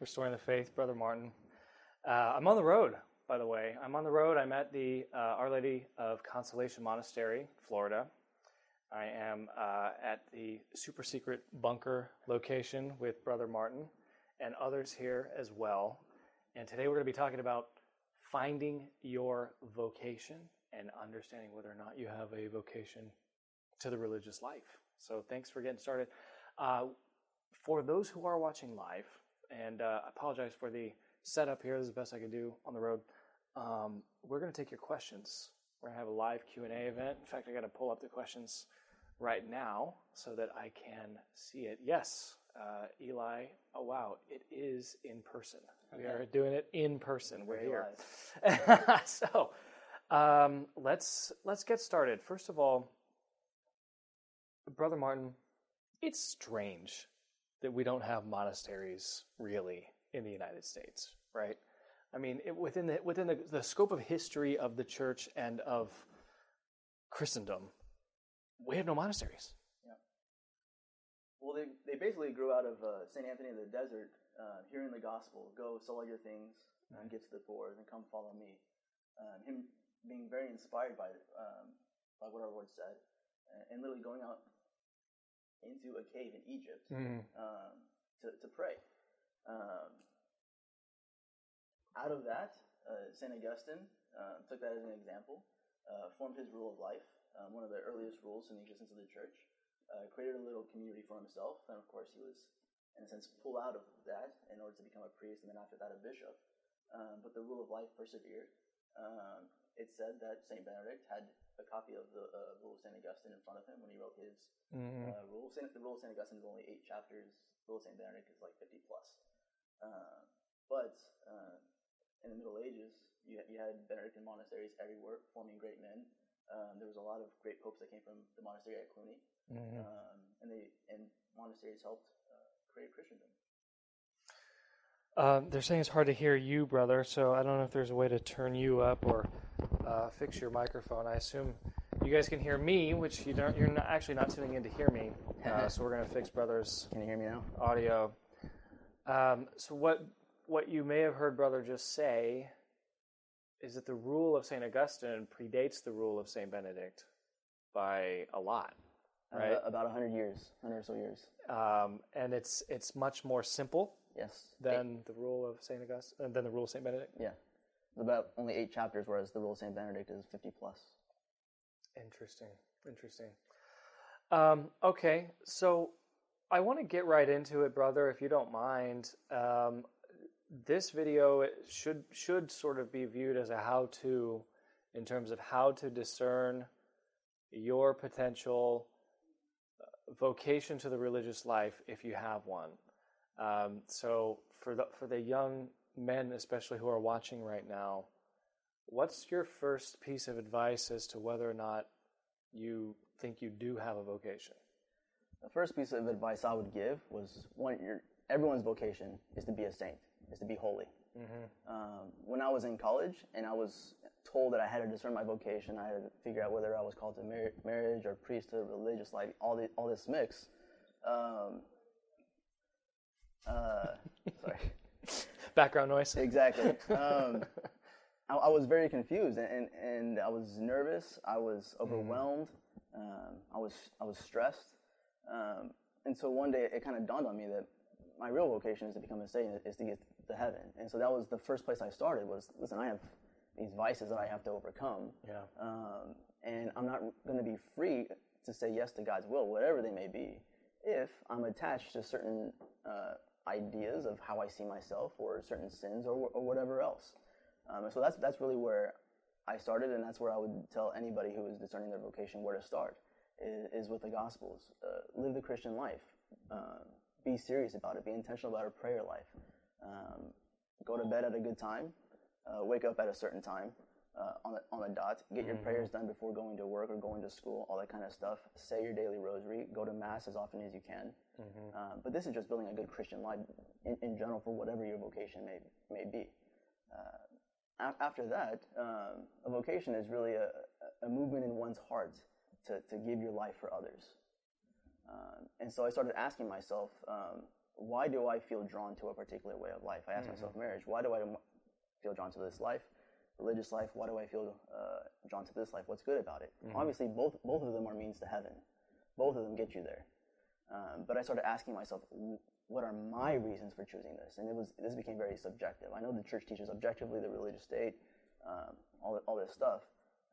Restoring the Faith, Brother Martin. Uh, I'm on the road, by the way. I'm on the road. I'm at the uh, Our Lady of Consolation Monastery, Florida. I am uh, at the super secret bunker location with Brother Martin and others here as well. And today we're going to be talking about finding your vocation and understanding whether or not you have a vocation to the religious life. So thanks for getting started. Uh, for those who are watching live, and uh, I apologize for the setup here. This is the best I can do on the road. Um, we're going to take your questions. We're going to have a live Q and A event. In fact, I got to pull up the questions right now so that I can see it. Yes, uh, Eli. Oh wow, it is in person. We are doing it in person. We're here. so um, let's let's get started. First of all, Brother Martin, it's strange that we don't have monasteries really in the United States, right? I mean, it, within the within the, the scope of history of the church and of Christendom, we have no monasteries. Yeah. Well, they, they basically grew out of uh, St. Anthony of the Desert, uh, hearing the gospel, go sell all your things and get to the poor and come follow me. Um, him being very inspired by, um, by what our Lord said and, and literally going out into a cave in Egypt Mm. um, to, to pray. Um, out of that, uh, St. Augustine uh, took that as an example, uh, formed his rule of life, um, one of the earliest rules in the existence of the church, uh, created a little community for himself, and of course he was, in a sense, pulled out of that in order to become a priest, and then after that a bishop. Um, but the rule of life persevered. Um, it said that St. Benedict had a copy of the uh, Rule of St. Augustine in front of him when he wrote his Mhm. uh, rule. Saint, the Rule of St. Augustine is only eight chapters. Rule of St. Benedict is like 50 plus. Uh, but uh, in the Middle Ages, you, you had Benedictine monasteries everywhere, forming great men. Um, there was a lot of great popes that came from the monastery at Cluny, Mhm. um, and they and monasteries helped uh, create Christendom. Uh, they're saying it's hard to hear you, brother. So I don't know if there's a way to turn you up or uh, fix your microphone. I assume you guys can hear me, which you don't. You're not, actually not tuning in to hear me. Uh, so we're gonna fix brother's Can you hear me now? audio. Um, so what what you may have heard brother just say is that the rule of Saint Augustine predates the rule of Saint Benedict by a lot, right? Uh, about 100 years, 100 or so years. um, and it's it's much more simple Yes. than the rule of Saint Augustine, uh, than the rule of Saint Benedict. Yeah. It's about only eight chapters, whereas the Rule of St. Benedict is 50 plus. Interesting. Interesting. Um, okay, so I want to get right into it, brother, if you don't mind. Um, this video should should sort of be viewed as a how-to in terms of how to discern your potential uh, vocation to the religious life if you have one. Um, so for the for the young men, especially who are watching right now, what's your first piece of advice as to whether or not you think you do have a vocation? The first piece of advice I would give was one, your, everyone's vocation is to be a saint, is to be holy. Um, when I was in college and I was told that I had to discern my vocation, I had to figure out whether I was called to mar- marriage or priesthood, religious life, all, the, all this mix. Um, uh, sorry. Background noise. Exactly. Um, I, I was very confused and, and, and I was nervous. I was overwhelmed. Um, I was I was stressed. Um, and so one day it kind of dawned on me that my real vocation is to become a saint, is to get to heaven. And so that was the first place I started. Was listen, I have these vices that I have to overcome. Yeah. Um, and I'm not going to be free to say yes to God's will, whatever they may be, if I'm attached to certain uh, ideas of how I see myself or certain sins or, or whatever else. Um, so that's, that's really where I started, and that's where I would tell anybody who is discerning their vocation where to start, is, is with the Gospels. Uh, live the Christian life. Um, be serious about it. Be intentional about a prayer life. Um, go to bed at a good time. Uh, wake up at a certain time uh, on, the, on the dot. Get your prayers done before going to work or going to school, all that kind of stuff. Say your daily rosary. Go to Mass as often as you can. Um, but this is just building a good Christian life in, in general for whatever your vocation may, may be. Uh, after that, um, a vocation is really a, a movement in one's heart to, to give your life for others. Um, and so I started asking myself, um, why do I feel drawn to a particular way of life? I asked myself, marriage, why do I feel drawn to this life? Religious life, why do I feel uh, drawn to this life? What's good about it? Obviously, both both of them are means to heaven. Both of them get you there. Um, but I started asking myself, what are my reasons for choosing this? And it was this became very subjective. I know the church teaches objectively the religious state, um, all all this stuff.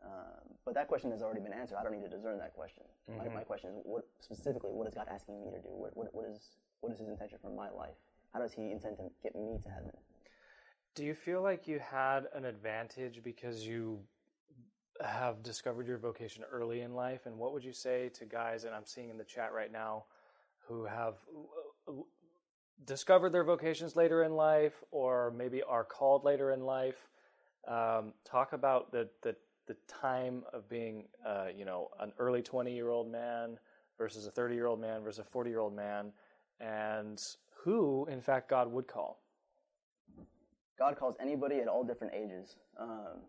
Um, but that question has already been answered. I don't need to discern that question. My, my question is, what specifically, what is God asking me to do? What, what, what is what is His intention for my life? How does He intend to get me to heaven? Do you feel like you had an advantage because you have discovered your vocation early in life? And what would you say to guys, and I'm seeing in the chat right now, who have uh, discovered their vocations later in life or maybe are called later in life? Um, talk about the, the, the time of being, uh, you know, an early 20 year old man versus a 30 year old man versus a 40 year old man, and who, in fact, God would call. God calls anybody at all different ages. Um,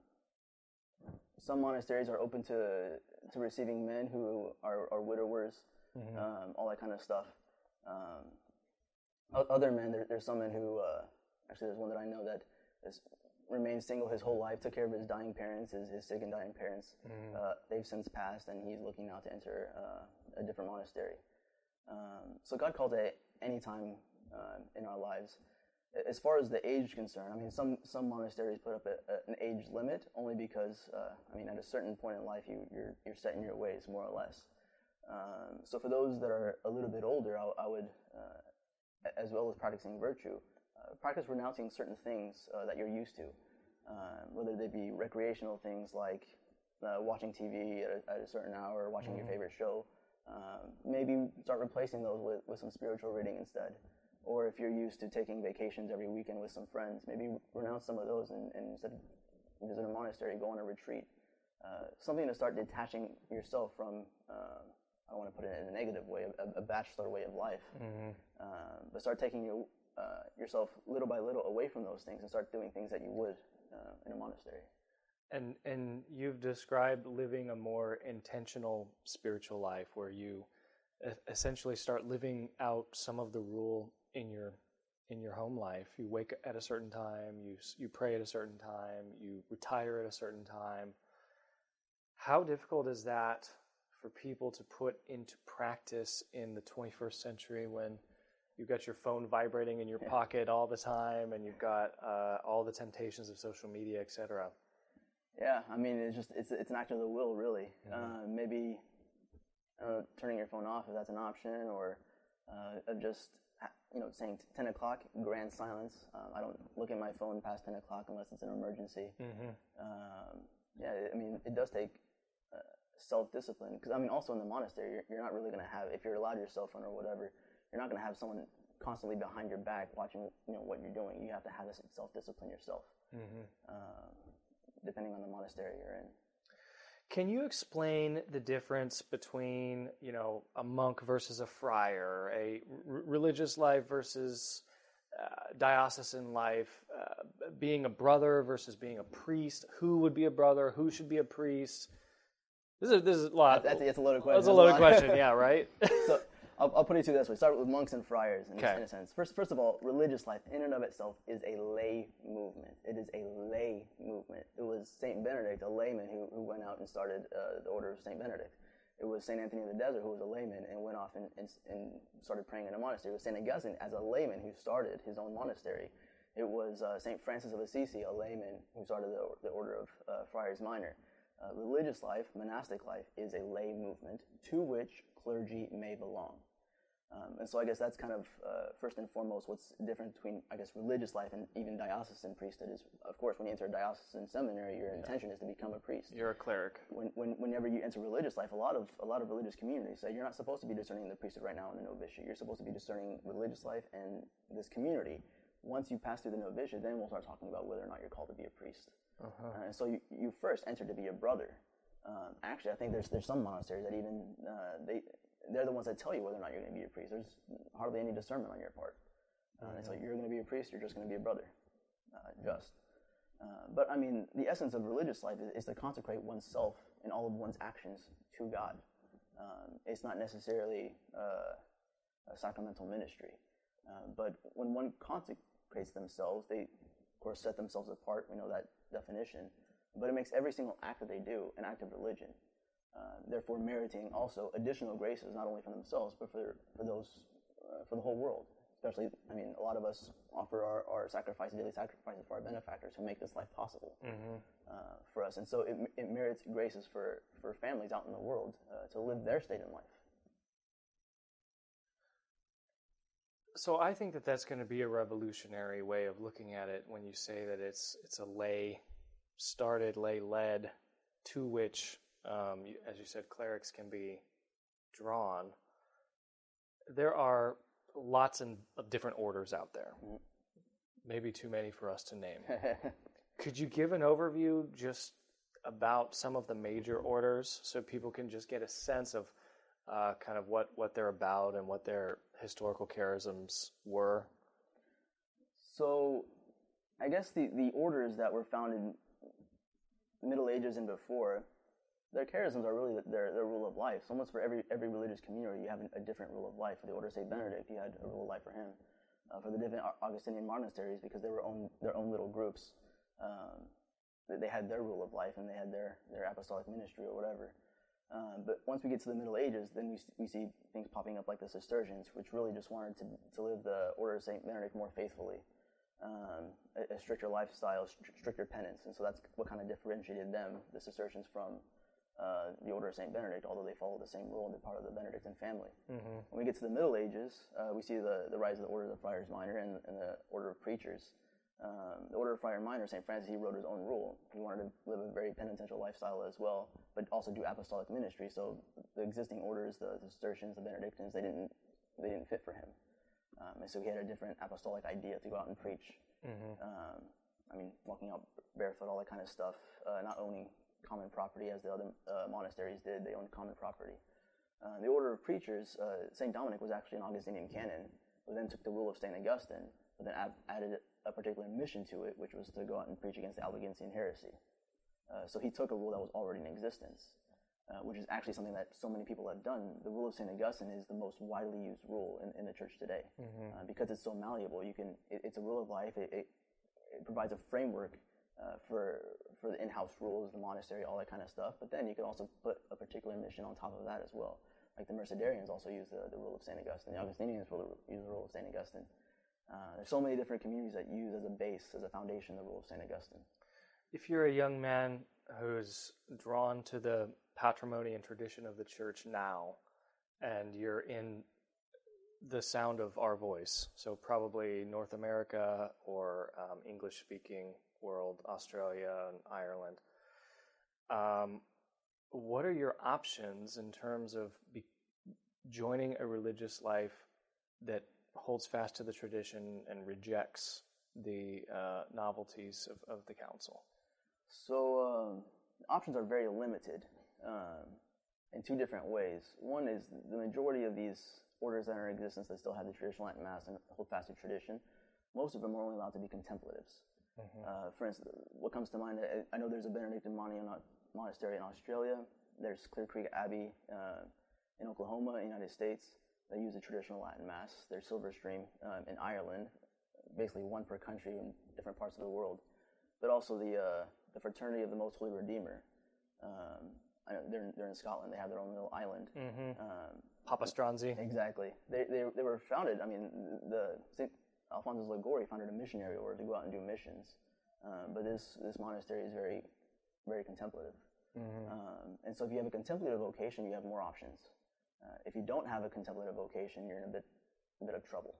some monasteries are open to to receiving men who are, are widowers, um, all that kind of stuff. Um, other men, there, there's some men who uh, actually there's one that I know that has remained single his whole life, took care of his dying parents, his, his sick and dying parents. Uh, they've since passed, and he's looking now to enter uh, a different monastery. Um, so God calls at any time uh, in our lives. As far as the age concern, I mean, some some monasteries put up a, a, an age limit only because, uh, I mean, at a certain point in life, you you're you're set in your ways more or less. Um, so for those that are a little bit older, I, I would, uh, as well as practicing virtue, uh, practice renouncing certain things uh, that you're used to, uh, whether they be recreational things like uh, watching TV at a, at a certain hour, watching your favorite show. Um, maybe start replacing those with, with some spiritual reading instead. Or if you're used to taking vacations every weekend with some friends, maybe renounce some of those and, and instead of visit a monastery, go on a retreat. Uh, something to start detaching yourself from, uh, I don't want to put it in a negative way, a, a bachelor way of life, um, but start taking your, uh, yourself little by little away from those things and start doing things that you would uh, in a monastery. And and you've described living a more intentional spiritual life where you essentially start living out some of the rule in your in your home life. You wake at a certain time, you you pray at a certain time, you retire at a certain time. How difficult is that for people to put into practice in the 21st century when you've got your phone vibrating in your pocket all the time and you've got uh, all the temptations of social media, etc. Yeah, I mean, it's just it's it's an act of the will, really. Uh, maybe uh, turning your phone off if that's an option, or uh, just you know saying ten o'clock, grand silence. Um, I don't look at my phone past ten o'clock unless it's an emergency. Um, yeah, I mean, it does take uh, self discipline because I mean, also in the monastery, you're, you're not really going to have if you're allowed your cell phone or whatever, you're not going to have someone constantly behind your back watching you know what you're doing. You have to have this self discipline yourself. Um, depending on the monastery you're in. Can you explain the difference between, you know, a monk versus a friar, a r- religious life versus uh, diocesan life, uh, being a brother versus being a priest? Who would be a brother? Who should be a priest? This is this is a lot. That's, that's a loaded question. That's a loaded question, yeah, right? so I'll, I'll put it to you this way: start with monks and friars, in, Okay. in a sense. First, first of all, religious life in and of itself is a lay movement. It is a lay movement. It was Saint Benedict, a layman, who, who went out and started uh, the order of Saint Benedict. It was Saint Anthony of the Desert, who was a layman and went off and, and, and started praying in a monastery. It was Saint Augustine, as a layman, who started his own monastery. It was uh, Saint Francis of Assisi, a layman, who started the, the order of uh, Friars Minor. Uh, religious life, monastic life, is a lay movement to which clergy may belong. Um, and so I guess that's kind of uh, first and foremost what's different between I guess religious life and even diocesan priesthood is of course when you enter a diocesan seminary your intention is to become a priest. You're a cleric. When, when, whenever you enter religious life, a lot of a lot of religious communities say you're not supposed to be discerning the priesthood right now in the novitiate. You're supposed to be discerning religious life and this community. Once you pass through the novitiate, then we'll start talking about whether or not you're called to be a priest. Uh, so you, you first enter to be a brother. Um, actually, I think there's there's some monasteries that even uh, they they're the ones that tell you whether or not you're going to be a priest. There's hardly any discernment on your part. Uh, It's like you're going to be a priest, you're just going to be a brother, uh, just. Uh, but I mean, the essence of religious life is, is to consecrate oneself and all of one's actions to God. Um, it's not necessarily uh, a sacramental ministry. Uh, but when one consecrates themselves, they, of course, set themselves apart. We know that definition. But it makes every single act that they do an act of religion. Uh, therefore, meriting also additional graces, not only for themselves, but for, for those, uh, for the whole world. Especially, I mean, a lot of us offer our, our sacrifices, daily sacrifices for our benefactors who make this life possible uh, for us. And so it, it merits graces for, for families out in the world uh, to live their state in life. So I think that that's going to be a revolutionary way of looking at it when you say that it's it's a lay started, lay led, to which, um, you, as you said, clerics can be drawn. There are lots and of different orders out there. Maybe too many for us to name. Could you give an overview just about some of the major orders so people can just get a sense of uh, kind of what, what they're about and what their historical charisms were? So, I guess the, the orders that were founded the Middle Ages and before, their charisms are really their, their rule of life. So almost for every every religious community, you have a different rule of life. For the Order of Saint Benedict, you had a rule of life for him. Uh, for the different Augustinian monasteries, because they were own their own little groups, um, they had their rule of life and they had their their apostolic ministry or whatever. Um, but once we get to the Middle Ages, then we, we see things popping up like the Cistercians, which really just wanted to, to live the Order of St. Benedict more faithfully, um, a, a, stricter lifestyle, st- stricter penance. And so that's what kind of differentiated them, the Cistercians, from uh, the Order of St. Benedict, although they follow the same rule and they're part of the Benedictine family. Mm-hmm. When we get to the Middle Ages, uh, we see the, the rise of the Order of the Friars Minor and, and the Order of Preachers. Um, the Order of Friar Minor, St. Francis, he wrote his own rule. He wanted to live a very penitential lifestyle as well, but also do apostolic ministry. So the existing orders, the, Cistercians, the Benedictines, they didn't they didn't fit for him. Um, and so he had a different apostolic idea to go out and preach. Mm-hmm. Um, I mean, walking out barefoot, all that kind of stuff, uh, not owning common property as the other uh, monasteries did. They owned common property. Uh, the Order of Preachers, uh, St. Dominic was actually an Augustinian canon, who then took the rule of St. Augustine, but then ab- added a particular mission to it, which was to go out and preach against the Albigensian heresy. Uh, so he took a rule that was already in existence, uh, which is actually something that so many people have done. The rule of St. Augustine is the most widely used rule in, in the church today Mm-hmm. because it's so malleable. You can, it, it's a rule of life. It, it, it provides a framework uh, for for the in-house rules, the monastery, all that kind of stuff. But then you can also put a particular mission on top of that as well. Like the Mercedarians also use the, the rule of St. Augustine. The Augustinians use the rule of St. Augustine. Uh, there's so many different communities that use as a base, as a foundation, the rule of St. Augustine. If you're a young man who's drawn to the patrimony and tradition of the church now, and you're in the sound of our voice, so probably North America or um, English speaking world, Australia and Ireland, um, what are your options in terms of be- joining a religious life that holds fast to the tradition and rejects the uh, novelties of, of the council? So um, options are very limited um, in two different ways. One is the majority of these orders that are in existence that still have the traditional Latin Mass and hold fast to tradition, most of them are only allowed to be contemplatives. Uh, for instance, what comes to mind, I, I know there's a Benedictine mon- monastery in Australia. There's Clear Creek Abbey uh, in Oklahoma, United States. They use the traditional Latin Mass. There's Silver Stream um, in Ireland, basically one per country in different parts of the world. But also the uh, the Fraternity of the Most Holy Redeemer. Um, I know they're, they're in Scotland. They have their own little island. Mm-hmm. Um, Papa Stronsay. Exactly. They, they, they were founded, I mean, the St. Alphonsus Liguori founded a missionary order to go out and do missions. Um, but this, this monastery is very, very contemplative. Mm-hmm. Um, and so if you have a contemplative vocation, you have more options. Uh, if you don't have a contemplative vocation, you're in a bit, a bit of trouble,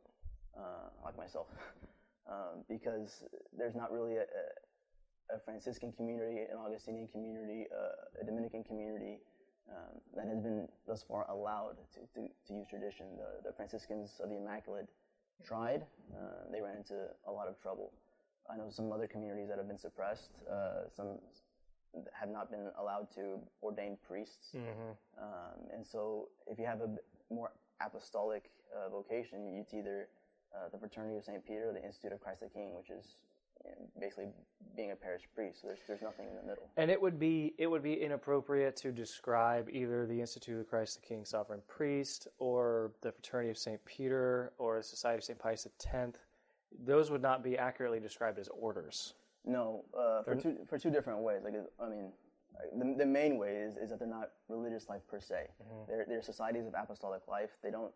uh, like myself. um, because there's not really a, a, a Franciscan community, an Augustinian community, uh, a Dominican community um, that has been thus far allowed to, to, to use tradition. The, the Franciscans of the Immaculate tried, uh, they ran into a lot of trouble. I know some other communities that have been suppressed, uh, some have not been allowed to ordain priests. Mm-hmm. Um, and so if you have a more apostolic uh, vocation, it's either uh, the Fraternity of St. Peter or the Institute of Christ the King, which is basically being a parish priest. So there's there's nothing in the middle. And it would be it would be inappropriate to describe either the Institute of Christ the King Sovereign Priest or the Fraternity of St. Peter or the Society of St. Pius X. Those would not be accurately described as orders. No, uh, for two for two different ways. Like I mean, the, the main way is, is that they're not religious life per se. They're they're societies of apostolic life. They don't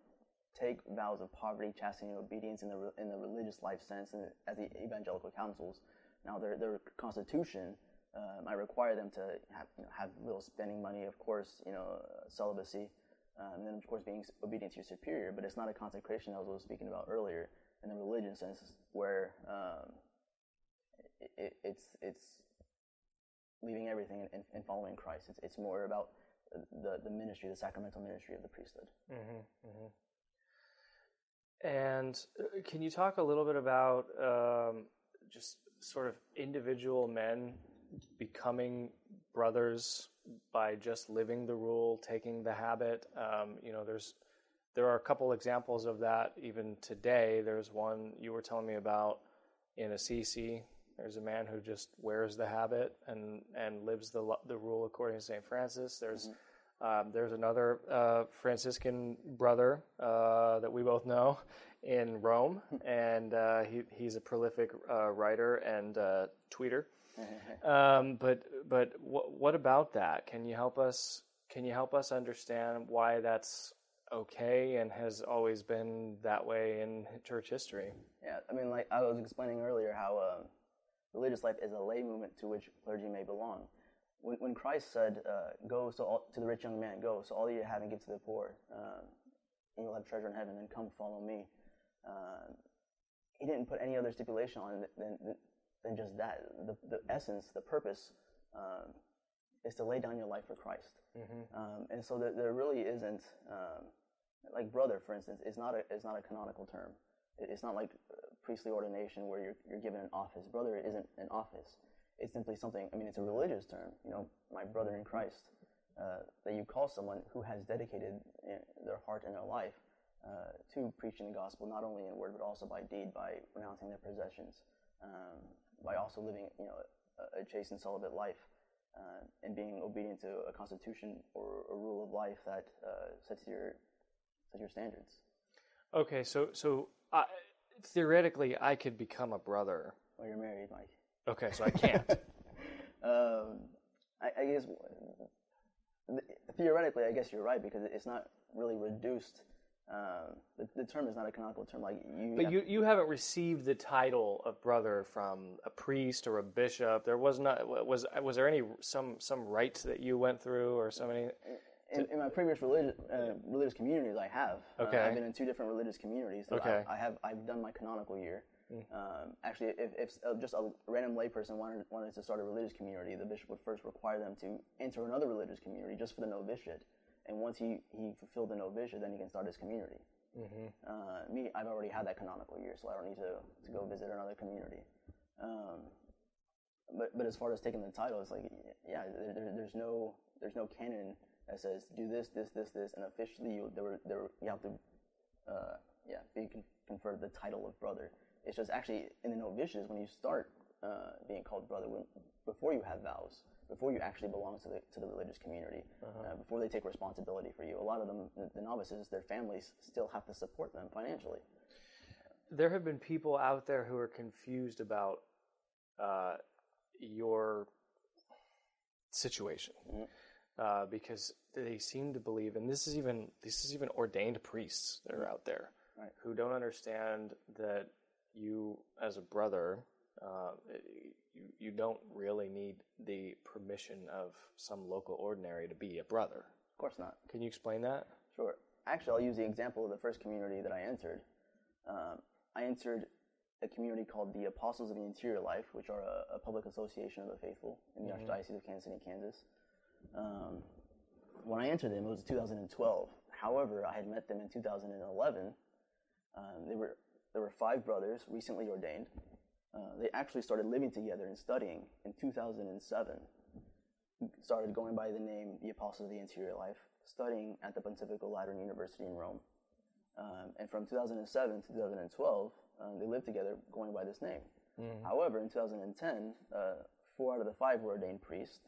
take vows of poverty, chastity, and obedience in the in the religious life sense, and as the evangelical counsels. Now their their constitution uh, might require them to have you know, have little spending money, of course, you know, uh, celibacy, um, and then of course being obedient to your superior. But it's not a consecration, as I was speaking about earlier, in the religion sense, where um, it, it, it's it's leaving everything and, and following Christ. It's it's more about the the ministry, the sacramental ministry of the priesthood. And uh, can you talk a little bit about um, just sort of individual men becoming brothers by just living the rule, taking the habit? Um, you know, there's there are a couple examples of that even today. There's one you were telling me about in Assisi. There's a man who just wears the habit and and lives the the rule according to Saint Francis. There's um, there's another uh, Franciscan brother uh, that we both know in Rome, and uh, he, he's a prolific uh, writer and uh, tweeter. Um, but but what what about that? Can you help us? Can you help us understand why that's okay and has always been that way in church history? Yeah, I mean, like I was explaining earlier, how um, religious life is a lay movement to which clergy may belong. When, when Christ said, uh, "Go so all, to the rich young man, go so all you have and give to the poor, um, and you'll have treasure in heaven. And come follow me." Uh, he didn't put any other stipulation on it than, than, just that. The, the essence, the purpose, um, is to lay down your life for Christ. Um, and so there, there really isn't, um, like brother, for instance, is not a is not a canonical term. It's not like uh, priestly ordination where you're you're given an office. Brother isn't an office. It's simply something. I mean, it's a religious term. You know, my brother in Christ. Uh, that you call someone who has dedicated uh, their heart and their life uh, to preaching the gospel, not only in word but also by deed, by renouncing their possessions, um, by also living, you know, a, a chaste and celibate life, uh, and being obedient to a constitution or a rule of life that uh, sets your sets your standards. Okay, so so I, theoretically, I could become a brother. Well, you're married, Mike. Okay, so I can't. Um, I, I guess theoretically, I guess you're right because it's not really reduced. Um, the, the term is not a canonical term. Like you, But have- you, you haven't received the title of brother from a priest or a bishop. There was not was was there any some some rites that you went through or so many? in, in my previous religious uh, religious communities, I have. Uh, Okay. I've been in two different religious communities. So Okay. I, I have. I've done my canonical year. Um, actually, if, if uh, just a random layperson wanted wanted to start a religious community, the bishop would first require them to enter another religious community just for the novitiate. And once he, he fulfilled the novitiate, then he can start his community. Uh, me, I've already had that canonical year, so I don't need to, to go visit another community. Um, but but as far as taking the title, it's like yeah, there, there, there's no there's no canon that says do this this this this, and officially you there were, there you have to uh, yeah be con- conferred the title of brother. It's just actually in the novitiates when you start uh, being called brother when, before you have vows, before you actually belong to the to the religious community, uh, before they take responsibility for you. A lot of them, the, the novices, their families still have to support them financially. There have been people out there who are confused about uh, your situation uh, because they seem to believe, and this is even this is even ordained priests that are out there Right. who don't understand that you, as a brother, uh, you you don't really need the permission of some local ordinary to be a brother. Of course not. Can you explain that? Sure. Actually, I'll use the example of the first community that I entered. Um, I entered a community called the Apostles of the Interior Life, which are a, a public association of the faithful in the Archdiocese of Kansas City, Kansas. Um, when I entered them, it was 2012. However, I had met them in 2011. Um, they were there were five brothers recently ordained. Uh, they actually started living together and studying in 2007 started going by the name the Apostles of the Interior Life, studying at the Pontifical Lateran University in Rome. Um, and from 2007 to 2012, um, they lived together going by this name. However, in 2010, uh, four out of the five were ordained priests,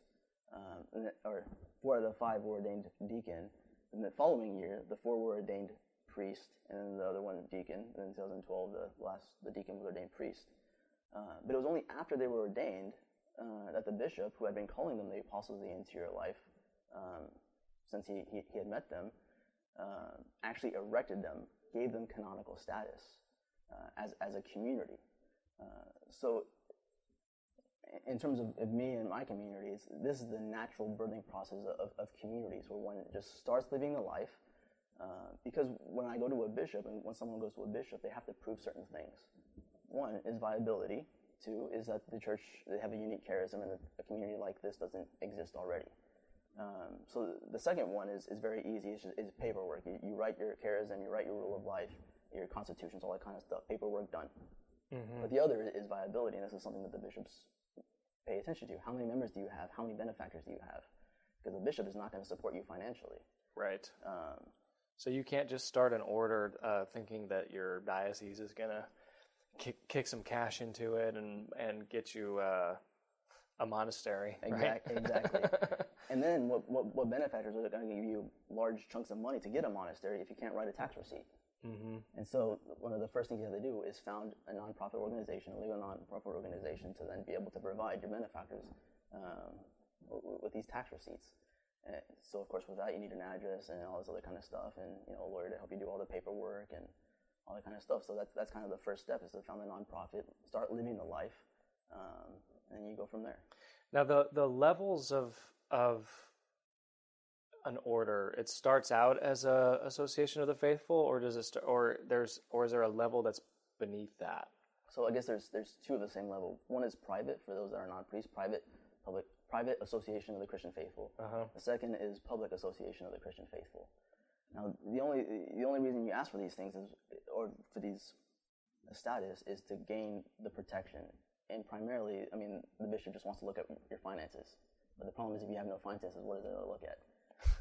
um, or four out of the five were ordained deacon. In the following year, the four were ordained priest, and then the other one deacon. And in 2012, the last the deacon was ordained priest. Uh, but it was only after they were ordained uh, that the bishop, who had been calling them the apostles of the interior life, um, since he, he, he had met them, uh, actually erected them, gave them canonical status uh, as, as a community. Uh, so, in terms of, of me and my communities, this is the natural birthing process of, of communities where one just starts living the life. Uh, because when I go to a bishop, and when someone goes to a bishop, they have to prove certain things. One is viability. Two is that the church they have a unique charism, and a, community like this doesn't exist already. Um, so the second one is, is very easy. It's just, is paperwork. You, you write your charism, you write your rule of life, your constitutions, all that kind of stuff. Paperwork done. But the other is viability, and this is something that the bishops pay attention to. How many members do you have? How many benefactors do you have? Because the bishop is not going to support you financially. Right. Um, So you can't just start an order uh, thinking that your diocese is gonna kick, kick some cash into it and and get you uh, a monastery. right? Exactly. and then what, what, what benefactors are going to give you large chunks of money to get a monastery if you can't write a tax receipt? Mm-hmm. And so one of the first things you have to do is found a nonprofit organization, a legal nonprofit organization, to then be able to provide your benefactors um, with these tax receipts. Uh, so of course, with that, you need an address and all this other kind of stuff, and you know, a lawyer to help you do all the paperwork and all that kind of stuff. So that's that's kind of the first step is to found a nonprofit, start living the life, um, and you go from there. Now the the levels of of an order, it starts out as a association of the faithful, or does it start, or there's or is there a level that's beneath that? So I guess there's there's two of the same level. One is private for those that are non priests, private public private association of the Christian faithful. Uh-huh. The second is public association of the Christian faithful. Now the only the only reason you ask for these things is or for these status is to gain the protection. And primarily, I mean, the bishop just wants to look at your finances. But the problem is if you have no finances, what is it to look at?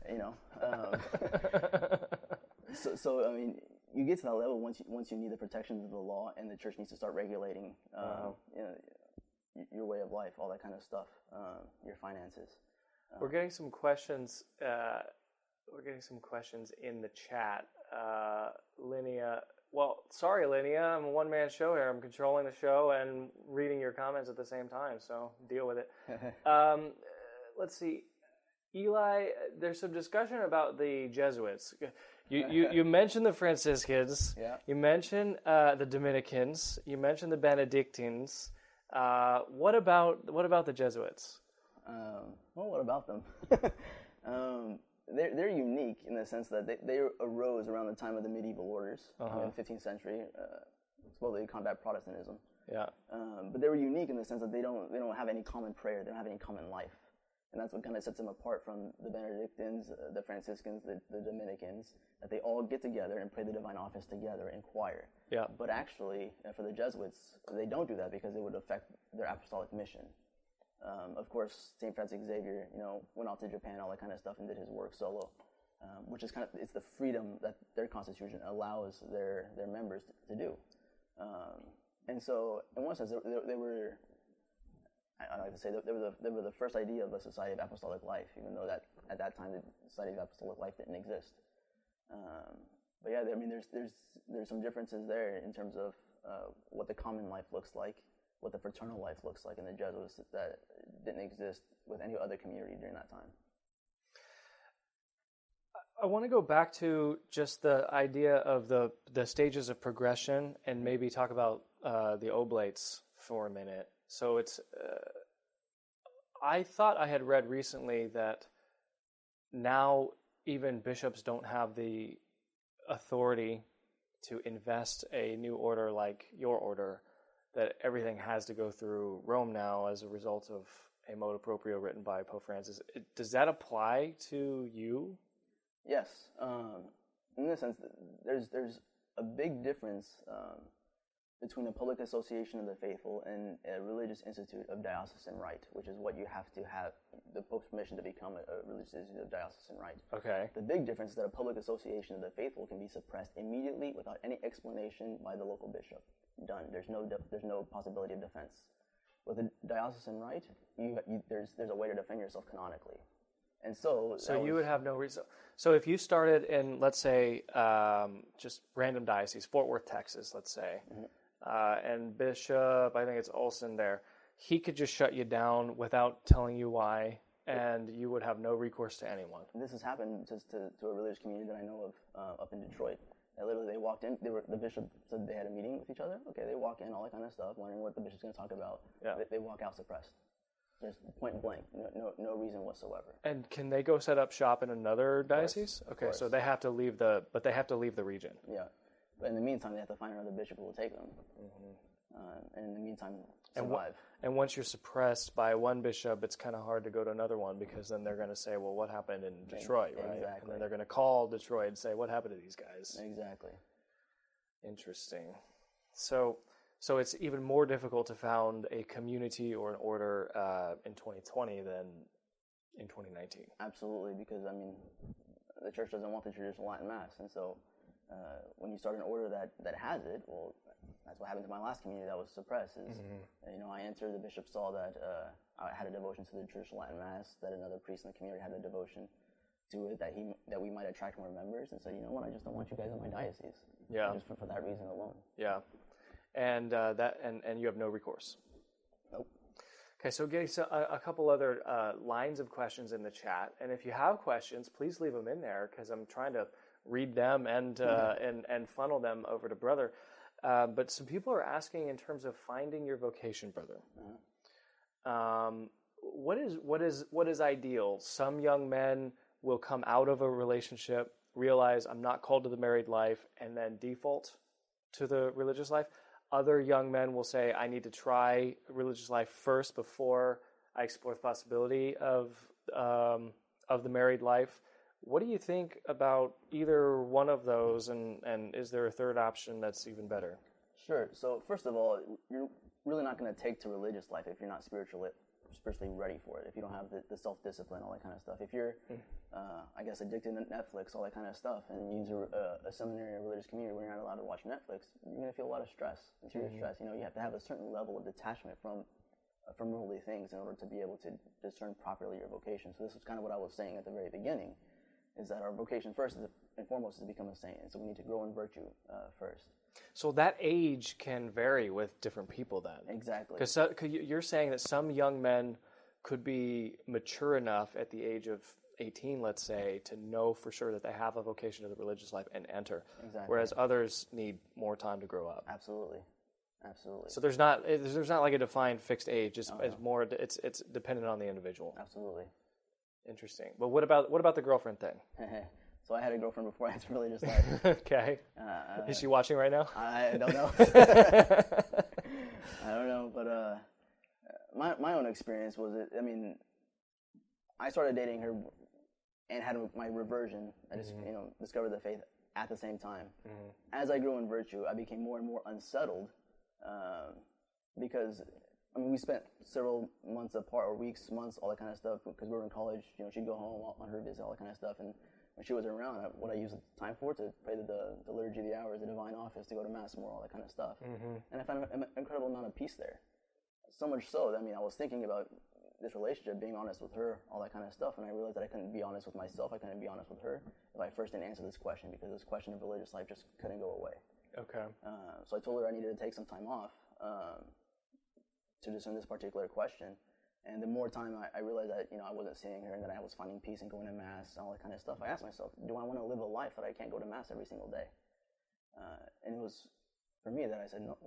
You know. Um, so, so I mean, you get to that level once you, once you need the protections of the law, and the church needs to start regulating, um, you know, your way of life, all that kind of stuff, um, your finances. We're getting some questions. Uh, we're getting some questions in the chat. Uh, Linnea, well, sorry, Linnea, I'm a one man show here. I'm controlling the show and reading your comments at the same time, so deal with it. um, let's see. Eli, there's some discussion about the Jesuits. You, you, you mentioned the Franciscans. Yeah. You mentioned uh, the Dominicans. You mentioned the Benedictines. Uh, what about what about the Jesuits? Um, well, what about them? um, they're, they're unique in the sense that they, they arose around the time of the medieval orders in the 15th century, uh, supposedly to combat Protestantism. Yeah. Um, but they were unique in the sense that they don't they don't have any common prayer, they don't have any common life, and that's what kind of sets them apart from the Benedictines, uh, the Franciscans, the, the Dominicans. That they all get together and pray the divine office together in choir. Yeah. But actually, uh, for the Jesuits, they don't do that because it would affect their apostolic mission. Um, of course, St. Francis Xavier, you know, went off to Japan, all that kind of stuff, and did his work solo, um, which is kind of it's the freedom that their constitution allows their their members to, to do. Um, and so, in one sense, they, they, were. I like to say they were the they were the first idea of a society of apostolic life, even though that at that time the society of apostolic life didn't exist. Um, but yeah, I mean, there's there's there's some differences there in terms of uh, what the common life looks like, what the fraternal life looks like in the Jesuits that didn't exist with any other community during that time. I want to go back to just the idea of the the stages of progression and maybe talk about uh, the oblates for a minute. So it's uh, I thought I had read recently that now even bishops don't have the authority to invest a new order like your order that everything has to go through Rome now as a result of a motu proprio written by Pope Francis. Does that apply to you? Yes, um, in this sense, there's there's a big difference um, between a Public Association of the Faithful and a Religious Institute of Diocesan Right, which is what you have to have the Pope's permission to become a, a Religious Institute of Diocesan Right. Okay. The big difference is that a Public Association of the Faithful can be suppressed immediately without any explanation by the local bishop. Done. There's no de- there's no possibility of defense. With a diocesan right, you, you there's there's a way to defend yourself canonically, and so So that you would have no reason. So if you started in, let's say, um, just random diocese, Fort Worth, Texas, let's say, Mm-hmm. Uh, and Bishop, I think it's Olson there, he could just shut you down without telling you why, and you would have no recourse to anyone. this has happened just to, to a religious community that I know of uh, up in Detroit. That literally they walked in, they were the bishop said they had a meeting with each other. Okay, they walk in, all that kind of stuff, wondering what the bishop's going to talk about. Yeah. They, they walk out suppressed, just point blank, no, no no reason whatsoever. And can they go set up shop in another diocese? Okay, so they have to leave the, but they have to leave the region. Yeah, but in the meantime, they have to find another bishop who will take them. Uh, and in the meantime, Mm-hmm. And wha- And once you're suppressed by one bishop, it's kind of hard to go to another one because then they're going to say, well, what happened in Detroit, right? Exactly. And then they're going to call Detroit and say, what happened to these guys? exactly. Interesting. So, so it's even more difficult to found a community or an order uh, in 2020 than in 2019. Absolutely, because I mean, the church doesn't want the traditional Latin Mass, and so uh, when you start an order that, that has it, well, that's what happened to my last community that was suppressed. Is you know, I entered, the bishop saw that uh, I had a devotion to the traditional Latin Mass, that another priest in the community had a devotion to it, that he that we might attract more members, and said, you know what, I just don't want you guys in my diocese. Yeah. just for, for that reason alone. Yeah, and uh, that and and you have no recourse. Okay, so getting so, a, a couple other uh, lines of questions in the chat, and if you have questions, please leave them in there because I'm trying to read them and uh, and and funnel them over to brother. Uh, but some people are asking in terms of finding your vocation, brother. Um, what is what is what is ideal? Some young men will come out of a relationship, realize I'm not called to the married life, and then default to the religious life. Other young men will say, I need to try religious life first before I explore the possibility of um, of the married life. What do you think about either one of those, and, and is there a third option that's even better? Sure. So first of all, you're really not going to take to religious life if you're not spiritually spiritually ready for it. If you don't have the, the self discipline, all that kind of stuff. If you're, uh, I guess, addicted to Netflix, all that kind of stuff, and you use a, a, a seminary or religious community where you're not allowed to watch Netflix, you're going to feel a lot of stress, interior stress. You know, you have to have a certain level of detachment from uh, from worldly things in order to be able to discern properly your vocation. So this is kind of what I was saying at the very beginning, is that our vocation first and foremost is to become a saint, and so we need to grow in virtue uh, first. So that age can vary with different people then. Exactly. Because you're saying that some young men could be mature enough at the age of 18, let's say, to know for sure that they have a vocation to the religious life and enter. Exactly. Whereas others need more time to grow up. Absolutely. Absolutely. So there's not there's there's not like a defined fixed age. It's, it's more it's it's dependent on the individual. Absolutely. Interesting. But what about what about the girlfriend thing? so I had a girlfriend before I really just like, okay. Uh, Is she watching right now? I don't know. I don't know, but uh, my my own experience was it. I mean, I started dating her and had my reversion. I just you know discovered the faith at the same time. As I grew in virtue, I became more and more unsettled um, because I mean we spent several months apart, or weeks, months, all that kind of stuff. Because we were in college, you know, she'd go home on her visit, all that kind of stuff, and when she wasn't around, I, what I used the time for to pray the, the, the liturgy of the hours, the divine office, to go to mass more, all that kind of stuff. And I found an incredible amount of peace there. So much so that I mean, I was thinking about this relationship, being honest with her, all that kind of stuff, and I realized that I couldn't be honest with myself. I couldn't be honest with her if I first didn't answer this question because this question of religious life just couldn't go away. Okay. Uh, so I told her I needed to take some time off um, to discern this particular question. And the more time I, I realized that you know I wasn't seeing her and that I was finding peace and going to mass and all that kind of stuff, I asked myself, do I want to live a life that I can't go to mass every single day? Uh, and it was for me that I said no,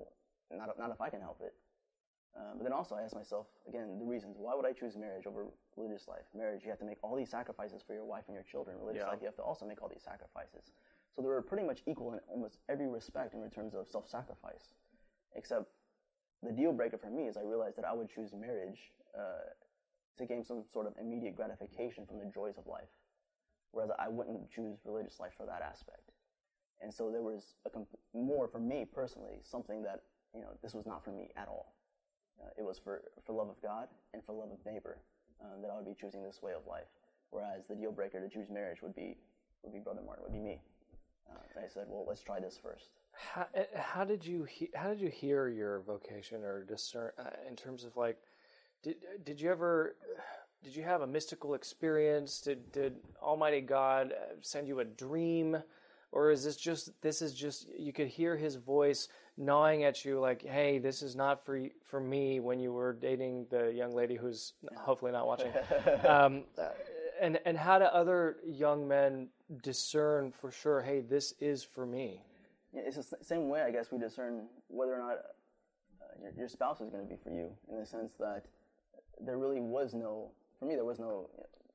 not not if I can help it. Uh, but then also I asked myself again the reasons why would I choose marriage over religious life? Marriage, you have to make all these sacrifices for your wife and your children. Religious Yeah. life, you have to also make all these sacrifices. So they were pretty much equal in almost every respect in terms of self-sacrifice, except the deal breaker for me is I realized that I would choose marriage uh, to gain some sort of immediate gratification from the joys of life, whereas I wouldn't choose religious life for that aspect. And so there was a comp- more for me personally, something that you know, this was not for me at all. Uh, it was for, for love of God and for love of neighbor um, that I would be choosing this way of life. Whereas the deal breaker to choose marriage would be would be Brother Martin, would be me. Uh, I said, well, let's try this first. How, eh, how did you he, how did you hear your vocation or discern uh, in terms of like did did you ever did you have a mystical experience? Did did Almighty God uh, send you a dream? Or is this just this is just you could hear his voice gnawing at you like hey this is not for for me when you were dating the young lady who's hopefully not watching? Um, uh, and and how do other young men discern for sure hey this is for me Yeah, it's the same way, I guess, we discern whether or not uh, your, your spouse is going to be for you, in the sense that there really was no, for me, there was no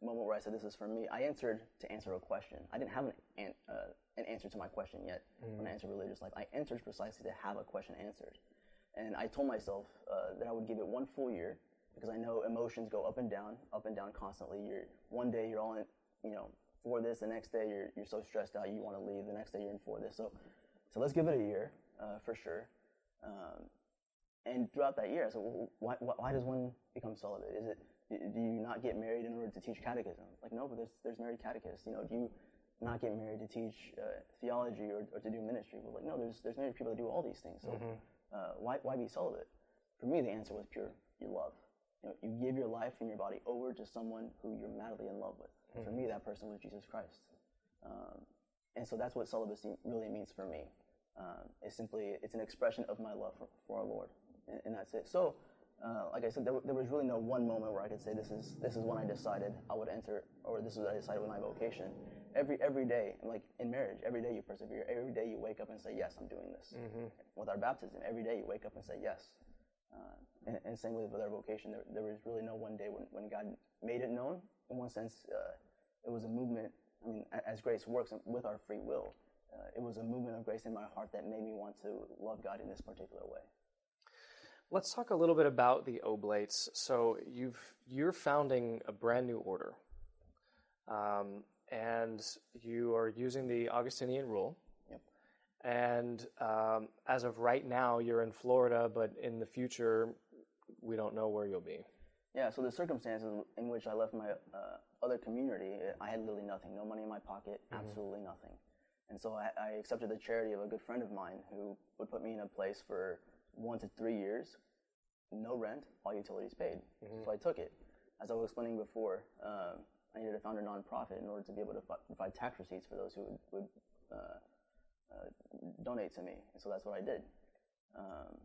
moment where I said, This is for me. I answered to answer a question. I didn't have an, an, uh, an answer to my question yet when I answered religious life. I answered precisely to have a question answered. And I told myself uh, that I would give it one full year because I know emotions go up and down, up and down constantly. You're one day you're all in, you know, for this. The next day you're you're so stressed out you want to leave. The next day you're in for this. So, so let's give it a year uh, for sure. Um, and throughout that year, I said, well, why, why, does one become celibate? Is it do you not get married in order to teach catechism? Like no, but there's there's married catechists. You know, do you not get married to teach uh, theology or, or to do ministry? Well, like no, there's there's married people that do all these things. So uh, why why be celibate? For me, the answer was pure. You love. You know, you give your life and your body over to someone who you're madly in love with. And For me, that person was Jesus Christ. Um, and so that's what celibacy really means for me. Um, it's simply it's an expression of my love for, for our Lord, and, and that's it. So, uh, like I said, there, there was really no one moment where I could say this is this is when I decided I would enter, or this is what I decided with my vocation. Every every day, like in marriage, every day you persevere. Every day you wake up and say, "Yes, I'm doing this." With our baptism, every day you wake up and say, "Yes." Uh, and, and same with, with our vocation. There, there was really no one day when, when God made it known. In one sense, uh, it was a movement. I mean, as grace works with our free will, uh, it was a movement of grace in my heart that made me want to love God in this particular way. Let's talk a little bit about the Oblates. So you've you're founding a brand new order, um, and you are using the Augustinian rule. Yep. And um, as of right now, you're in Florida, but in the future, we don't know where you'll be. Yeah, so the circumstances in which I left my uh, other community, I had literally nothing, no money in my pocket, absolutely nothing. And so I, I accepted the charity of a good friend of mine who would put me in a place for one to three years, no rent, all utilities paid. So I took it. As I was explaining before, um, I needed to found a nonprofit in order to be able to provide tax receipts for those who would, would uh, uh, donate to me. And so that's what I did. Um,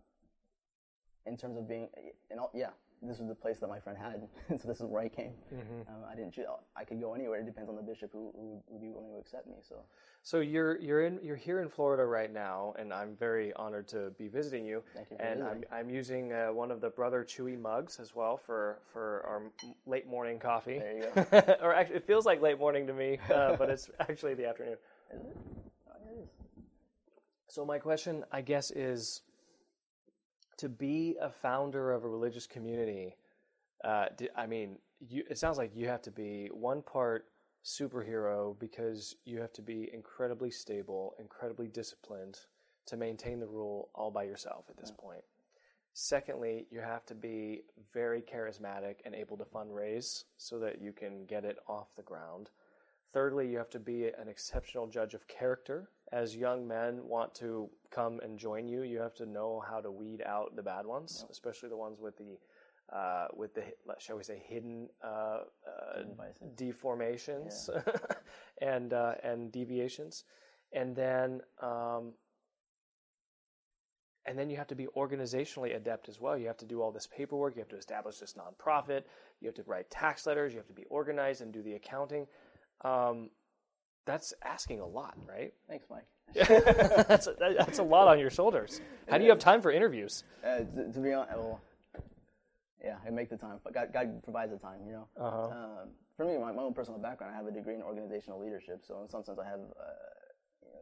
in terms of being, and all, yeah, this was the place that my friend had, and so this is where I came. Um, I didn't choose. I could go anywhere. It depends on the bishop who, who would be willing to accept me. So So you're you're in you're here in Florida right now, and I'm very honored to be visiting you. Thank you and I'm. I'm using uh, one of the Brother Chewy mugs as well for for our late morning coffee. There you go. or actually, it feels like late morning to me, uh, but it's actually the afternoon. is it? Oh, it is. So my question, I guess, is to be a founder of a religious community. Uh, I mean, you, it sounds like you have to be one part superhero because you have to be incredibly stable, incredibly disciplined to maintain the rule all by yourself at this point. Secondly, you have to be very charismatic and able to fundraise so that you can get it off the ground. Thirdly, you have to be an exceptional judge of character. As young men want to come and join you, you have to know how to weed out the bad ones, especially the ones with the uh, with the shall we say hidden uh, uh, deformations and uh, and deviations, and then um, and then you have to be organizationally adept as well. You have to do all this paperwork. You have to establish this nonprofit. You have to write tax letters. You have to be organized and do the accounting. Um, that's asking a lot, right? Thanks, Mike. that's, a, that's a lot on your shoulders. How do you have time for interviews? Uh, to, to be honest, well, yeah, I make the time. But God, God provides the time, you know. Uh-huh. Um, for me, my, my own personal background, I have a degree in organizational leadership. So in some sense, I have uh,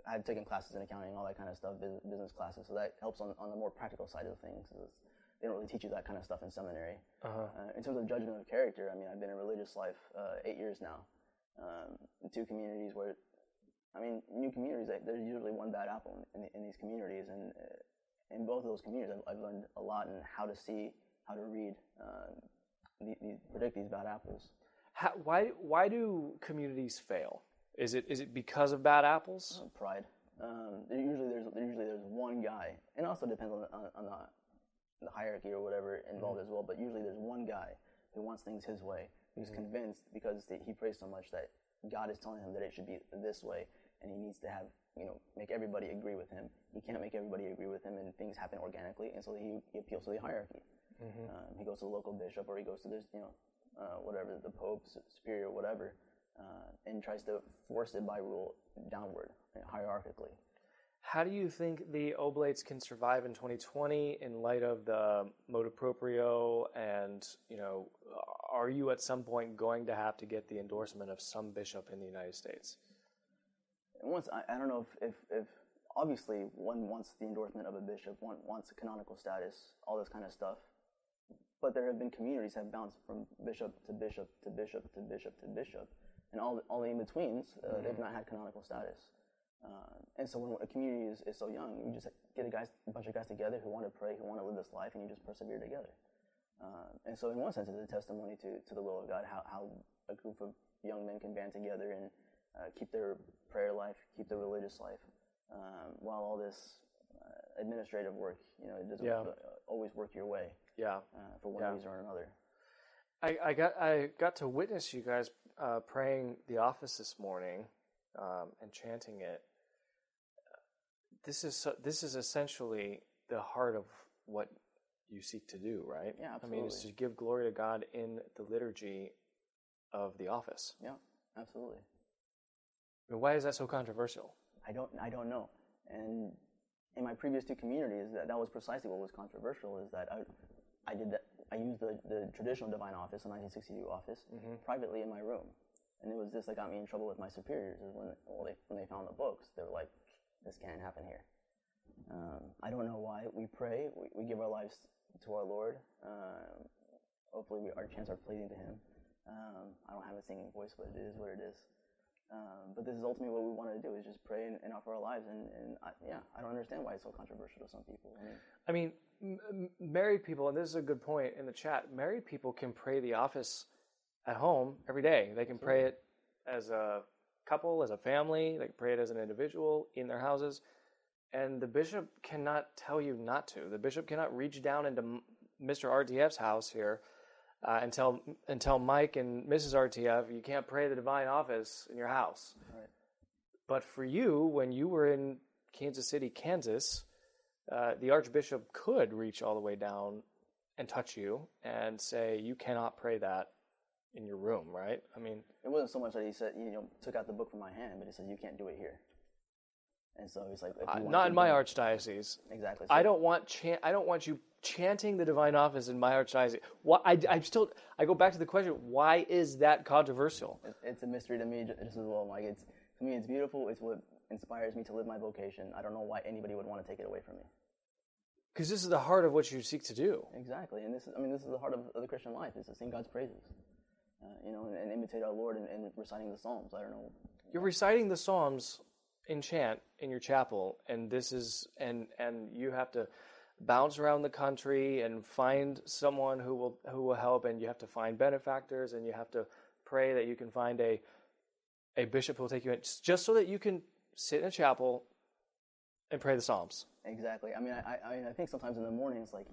I've taken classes in accounting, all that kind of stuff, business, business classes. So that helps on, on the more practical side of things. it's- They don't really teach you that kind of stuff in seminary. Uh-huh. Uh, in terms of judgment of character, I mean, I've been in religious life uh, eight years now, um, in two communities where, I mean, new communities. There's usually one bad apple in, in, in these communities, and uh, in both of those communities, I've, I've learned a lot in how to see, how to read, uh, the, the, predict these bad apples. How, why why do communities fail? Is it is it because of bad apples? Uh, pride. Um, usually there's usually there's one guy, and also depends on on, on the, the hierarchy or whatever involved as well. But usually there's one guy who wants things his way, who's convinced because he prays so much that God is telling him that it should be this way, and he needs to have you know make everybody agree with him. He can't make everybody agree with him, and things happen organically, and so he, he appeals to the hierarchy. Um, he goes to the local bishop, or he goes to this you know uh, whatever the pope, superior, whatever, uh, and tries to force it by rule downward hierarchically. How do you think the oblates can survive in 2020 in light of the motu proprio? And you know, are you at some point going to have to get the endorsement of some bishop in the United States? Once I, I don't know if, if, if obviously one wants the endorsement of a bishop, one wants a canonical status, all this kind of stuff. But there have been communities that have bounced from bishop to bishop to bishop to bishop to bishop, and all the, all the in betweens, uh, they've not had canonical status. Uh, and so when a community is, is so young, you just get a guys, a bunch of guys together who want to pray, who want to live this life, and you just persevere together. Uh, and so in one sense, it's a testimony to, to the will of God, how, how a group of young men can band together and uh, keep their prayer life, keep their religious life, um, while all this uh, administrative work, you know, it doesn't Yeah. uh, always work your way Yeah, uh, for one Yeah. reason or another. I, I got I got to witness you guys uh, praying the office this morning um, and chanting it. This is so, this is essentially the heart of what you seek to do, right? Yeah, absolutely. I mean, it's to give glory to God in the liturgy of the office. Yeah, absolutely. Mean, why is that so controversial? I don't, I don't know. And in my previous two communities, that, that was precisely what was controversial. Is that I, I did that. I used the, the traditional divine office, the 1962 office, mm-hmm. privately in my room, and it was this that got me in trouble with my superiors. Is when well, they, when they found the books, they were like, "This can't happen here." Um, I don't know why. We pray. We, we give our lives to our Lord. Um, hopefully, we, our chants are pleasing to Him. Um, I don't have a singing voice, but it is what it is. Um, but this is ultimately what we want to do: is just pray and, and offer our lives. And, and I, yeah, I don't understand why it's so controversial to some people. I mean, I mean, m- married people, and this is a good point in the chat. Married people can pray the office at home every day. They can pray it as a couple, as a family. They pray it as an individual in their houses, and the bishop cannot tell you not to. The bishop cannot reach down into Mr. RTF's house here uh, and tell and tell Mike and Mrs. RTF you can't pray the divine office in your house. Right. But for you, when you were in Kansas City, Kansas, uh, the archbishop could reach all the way down and touch you and say you cannot pray that in your room, right? I mean, it wasn't so much that he said, you know, took out the book from my hand, but he said, "You can't do it here." And so he's like, want not in my archdiocese. Exactly. I don't want chant. I don't want you chanting the divine office in my archdiocese. Why? I, I still. I go back to the question: Why is that controversial? It- It's a mystery to me ju- just as well, Mike. It's to me, it's beautiful. It's what inspires me to live my vocation. I don't know why anybody would want to take it away from me. Because this is the heart of what you seek to do. Exactly, and this is, I mean, this is the heart of, of the Christian life: is to sing God's praises, uh, you know, and, and imitate our Lord and, and reciting the Psalms. I don't know. You're reciting the Psalms in chant in your chapel, and this is and and you have to bounce around the country and find someone who will who will help, and you have to find benefactors, and you have to pray that you can find a a bishop who will take you in, just so that you can sit in a chapel and pray the Psalms. Exactly. I mean, I, I, I mean, I think sometimes in the morning it's like,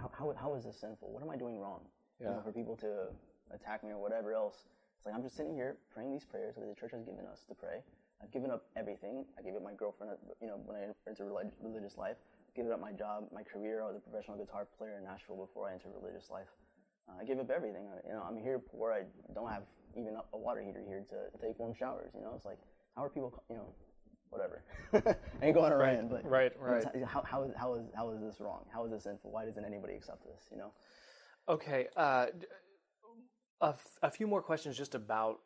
how, how, how is this sinful? What am I doing wrong? You know, Yeah. for people to attack me or whatever else. It's like I'm just sitting here praying these prayers that the church has given us to pray. I've given up everything. I gave up my girlfriend, you know, when I entered relig- religious life. I gave up my job, my career. I was a professional guitar player in Nashville before I entered religious life. Uh, I gave up everything. I, you know, I'm here poor. I don't have even a, water heater here to, take warm showers. You know, it's like how are people, you know, whatever. I ain't going to rant, but right, right. How, how, is, how, is, how is this wrong? How is this sinful? Why doesn't anybody accept this? You know, Okay, uh, a, f- a few more questions just about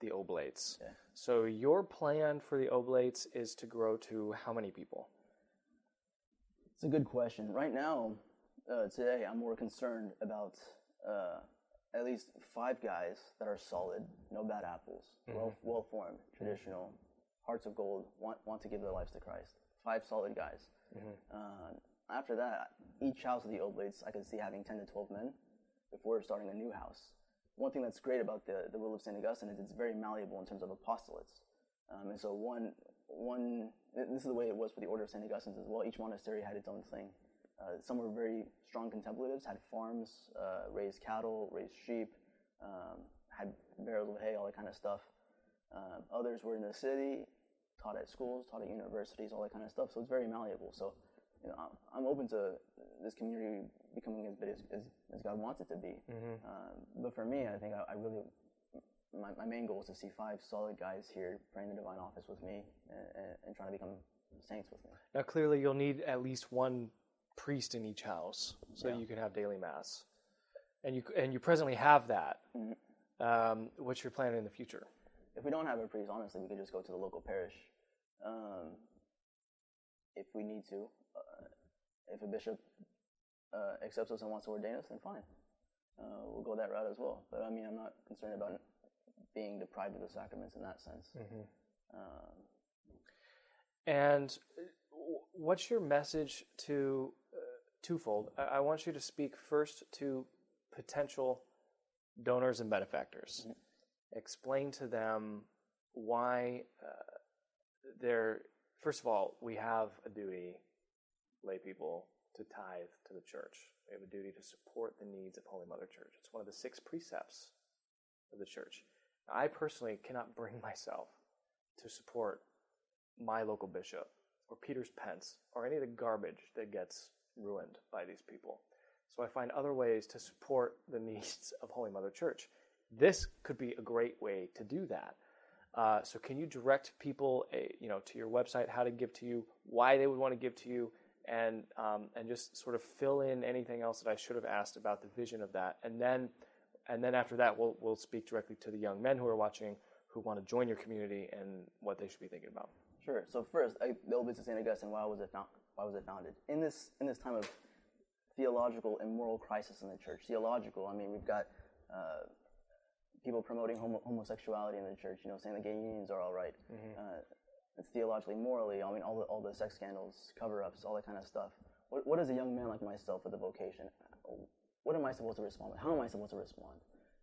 the oblates. Yeah. So your plan for the oblates is to grow to how many people? it's a good question. Right now, uh, today, I'm more concerned about uh, at least five guys that are solid, no bad apples, well well formed, traditional, hearts of gold, want want to give their lives to Christ. Five solid guys. Uh, after that, each house of the Oblates, I could see having 10 to 12 men if we're starting a new house. One thing that's great about the, the will of St. Augustine is it's very malleable in terms of apostolates. Um, and so one, one, this is the way it was for the Order of St. Augustine's as well. Each monastery had its own thing. Uh, some were very strong contemplatives, had farms, uh, raised cattle, raised sheep, um, had barrels of hay, all that kind of stuff. Um, others were in the city, taught at schools, taught at universities, all that kind of stuff. So it's very malleable. So you know, I'm open to this community becoming as big as, as, as God wants it to be. Um, but for me, I think I, I really, my, my main goal is to see five solid guys here praying the divine office with me and, and, and trying to become saints with me. Now, clearly, you'll need at least one priest in each house so Yeah. you can have daily mass, and you and you presently have that. Um, what's your plan in the future? If we don't have a priest, honestly, we could just go to the local parish. Um, if we need to, if a bishop uh, accepts us and wants to ordain us, then fine. Uh, we'll go that route as well. But I mean, I'm not concerned about being deprived of the sacraments in that sense. Um, And uh, what's your message to uh, twofold? I, I want you to speak first to potential donors and benefactors. Explain to them why uh, they're. First of all, we have a duty, lay people, to tithe to the church. We have a duty to support the needs of Holy Mother Church. It's one of the six precepts of the church. I personally cannot bring myself to support my local bishop or Peter's Pence or any of the garbage that gets ruined by these people. So I find other ways to support the needs of Holy Mother Church. This could be a great way to do that. Uh, so can you direct people, uh, you know, to your website, how to give to you, why they would want to give to you, and um, and just sort of fill in anything else that I should have asked about the vision of that, and then and then after that we'll we'll speak directly to the young men who are watching who want to join your community and what they should be thinking about. Sure. So first, I, the Oblates of Saint Augustine. Why was it found? Why was it founded? In this in this time of theological and moral crisis in the church. Theological. I mean, we've got uh, people promoting homo- homosexuality in the church. You know, saying the gay unions are all right. Uh, it's theologically, morally. I mean, all the all the sex scandals, cover-ups, all that kind of stuff. What what is a young man like myself with a vocation? What am I supposed to respond with? How am I supposed to respond?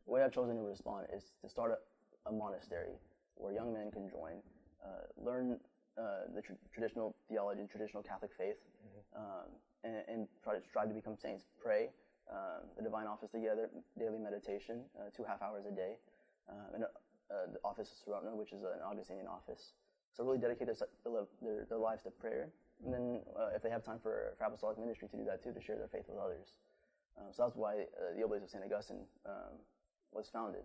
The way I've chosen to respond is to start a, a monastery where young men can join, uh, learn uh, the tr- traditional theology, and traditional Catholic faith, um, and, and try to strive to become saints. Pray um, the divine office together, daily meditation, uh, two half hours a day, um, and uh, the office of Sorotna, which is an Augustinian office. So really dedicate their, their, their lives to prayer, and then uh, if they have time for, for apostolic ministry, to do that too, to share their faith with others. Um, so that's why uh, the Oblates of St. Augustine um, was founded.